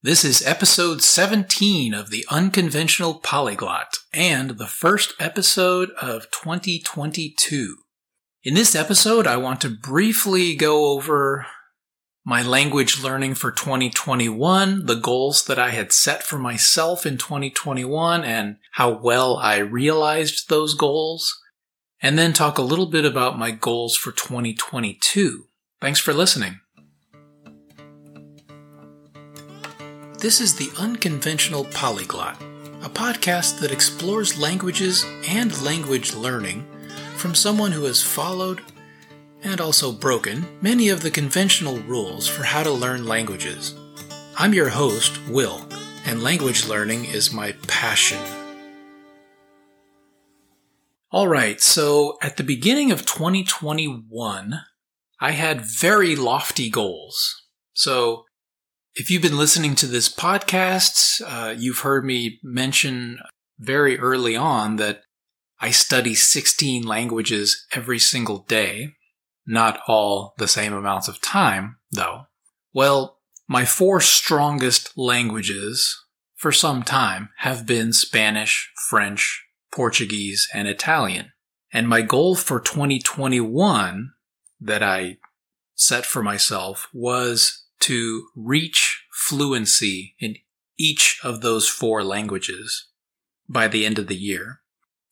This is episode 17 of the Unconventional Polyglot and the first episode of 2022. In this episode, I want to briefly go over my language learning for 2021, the goals that I had set for myself in 2021, and how well I realized those goals, and then talk a little bit about my goals for 2022. Thanks for listening. This is the Unconventional Polyglot, a podcast that explores languages and language learning from someone who has followed and also broken many of the conventional rules for how to learn languages. I'm your host, Will, and language learning is my passion. Alright, so at the beginning of 2021, I had very lofty goals. So if you've been listening to this podcast, uh, you've heard me mention very early on that I study 16 languages every single day. Not all the same amounts of time, though. Well, my four strongest languages for some time have been Spanish, French, Portuguese, and Italian. And my goal for 2021 that I set for myself was to reach fluency in each of those four languages by the end of the year.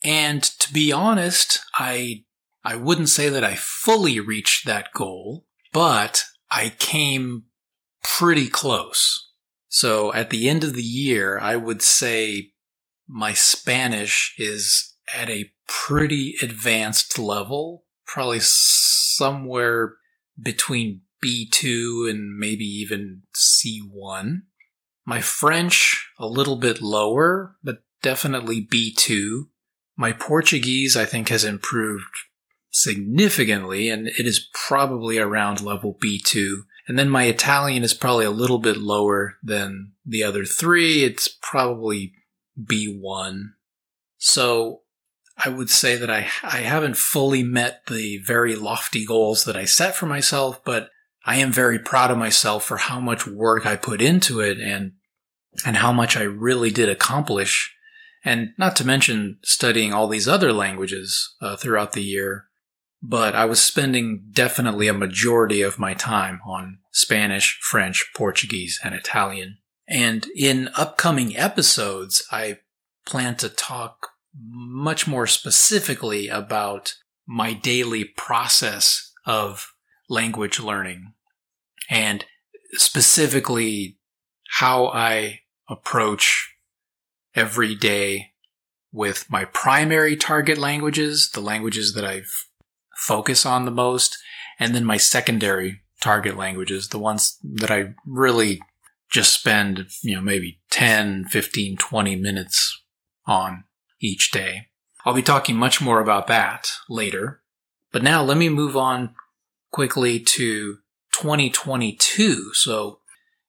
And to be honest, I I wouldn't say that I fully reached that goal, but I came pretty close. So at the end of the year, I would say my Spanish is at a pretty advanced level, probably somewhere between B2 and maybe even C1. My French, a little bit lower, but definitely B2. My Portuguese, I think, has improved significantly, and it is probably around level B2. And then my Italian is probably a little bit lower than the other three. It's probably B1. So I would say that I, I haven't fully met the very lofty goals that I set for myself, but I am very proud of myself for how much work I put into it and and how much I really did accomplish. And not to mention studying all these other languages uh, throughout the year. But I was spending definitely a majority of my time on Spanish, French, Portuguese, and Italian. And in upcoming episodes, I plan to talk much more specifically about my daily process of language learning and specifically how I approach every day with my primary target languages, the languages that I focus on the most, and then my secondary target languages, the ones that I really just spend, you know, maybe 10, 15, 20 minutes on each day. I'll be talking much more about that later. But now let me move on quickly to 2022. So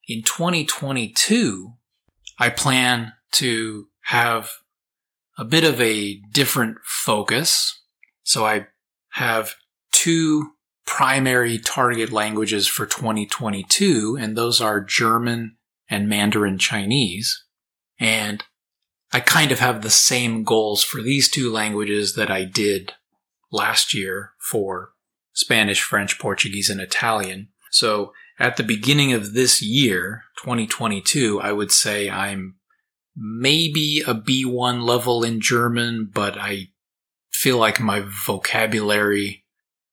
in 2022, I plan to have a bit of a different focus. So I have two primary target languages for 2022, and those are German and Mandarin Chinese. And I kind of have the same goals for these two languages that I did last year for Spanish, French, Portuguese, and Italian. So at the beginning of this year, 2022, I would say I'm maybe a B1 level in German, but I feel like my vocabulary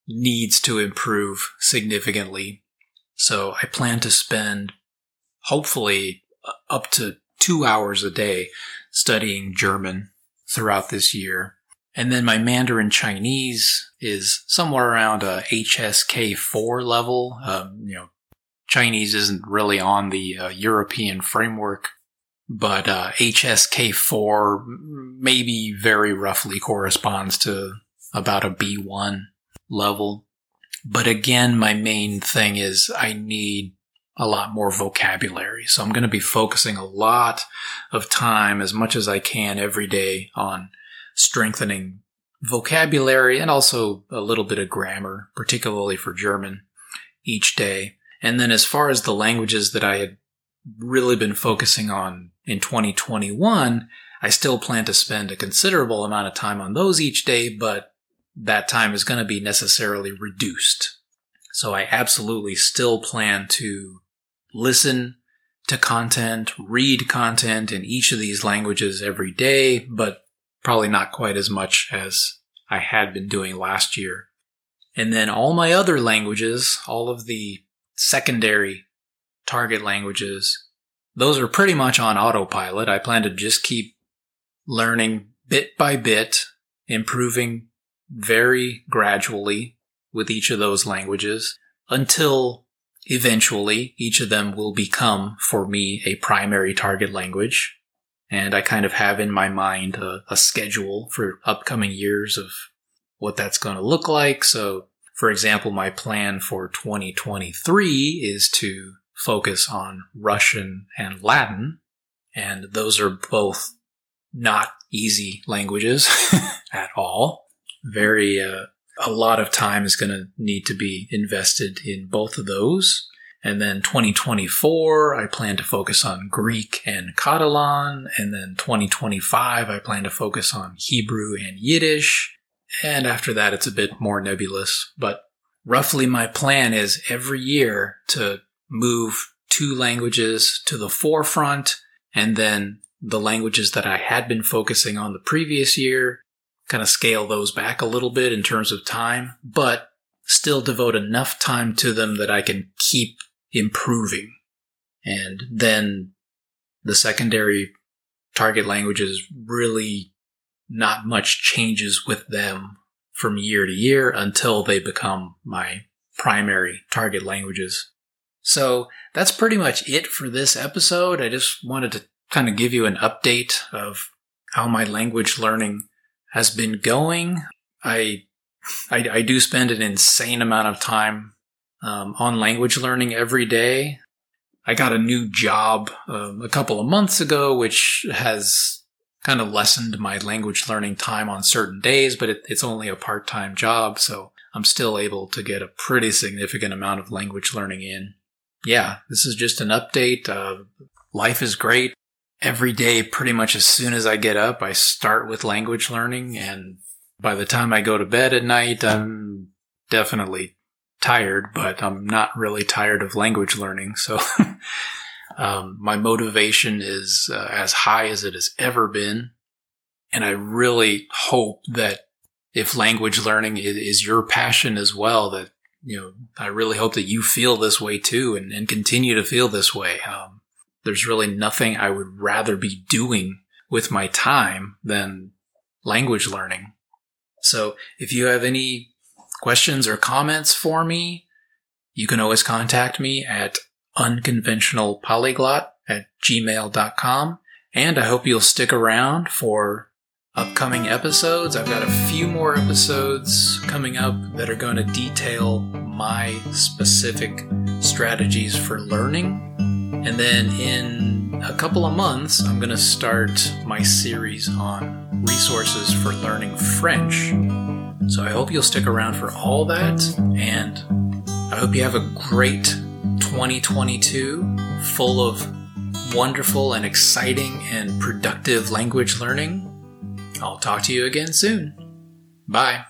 needs to improve significantly. So I plan to spend hopefully up to two hours a day studying German throughout this year. And then my Mandarin Chinese is somewhere around a HSK4 level. Um, you know, Chinese isn't really on the uh, European framework, but uh, HSK4 maybe very roughly corresponds to about a B1 level. But again, my main thing is I need a lot more vocabulary. So I'm going to be focusing a lot of time as much as I can every day on strengthening vocabulary and also a little bit of grammar, particularly for German each day. And then as far as the languages that I had really been focusing on in 2021, I still plan to spend a considerable amount of time on those each day, but that time is going to be necessarily reduced. So I absolutely still plan to listen to content, read content in each of these languages every day, but probably not quite as much as I had been doing last year. And then all my other languages, all of the secondary target languages, those are pretty much on autopilot. I plan to just keep learning bit by bit, improving very gradually with each of those languages until eventually each of them will become for me a primary target language. And I kind of have in my mind a, a schedule for upcoming years of what that's going to look like. So, for example, my plan for 2023 is to focus on Russian and Latin. And those are both not easy languages at all. Very, uh, a lot of time is going to need to be invested in both of those. And then 2024, I plan to focus on Greek and Catalan. And then 2025, I plan to focus on Hebrew and Yiddish. And after that, it's a bit more nebulous. But roughly my plan is every year to move two languages to the forefront and then the languages that I had been focusing on the previous year, kind of scale those back a little bit in terms of time, but still devote enough time to them that I can keep improving. And then the secondary target languages really not much changes with them from year to year until they become my primary target languages. So that's pretty much it for this episode. I just wanted to kind of give you an update of how my language learning has been going. I, I, I do spend an insane amount of time um, on language learning every day. I got a new job um, a couple of months ago, which has kind of lessened my language learning time on certain days, but it, it's only a part time job. So I'm still able to get a pretty significant amount of language learning in. Yeah, this is just an update. Uh, life is great every day, pretty much as soon as I get up, I start with language learning. And by the time I go to bed at night, I'm definitely tired, but I'm not really tired of language learning. So um, my motivation is uh, as high as it has ever been. And I really hope that if language learning is, is your passion as well, that, you know, I really hope that you feel this way too and, and continue to feel this way. Um, there's really nothing I would rather be doing with my time than language learning. So if you have any questions or comments for me, you can always contact me at unconventionalpolyglot at gmail.com. And I hope you'll stick around for upcoming episodes. I've got a few more episodes coming up that are going to detail my specific strategies for learning and then in a couple of months, I'm going to start my series on resources for learning French. So I hope you'll stick around for all that. And I hope you have a great 2022 full of wonderful and exciting and productive language learning. I'll talk to you again soon. Bye.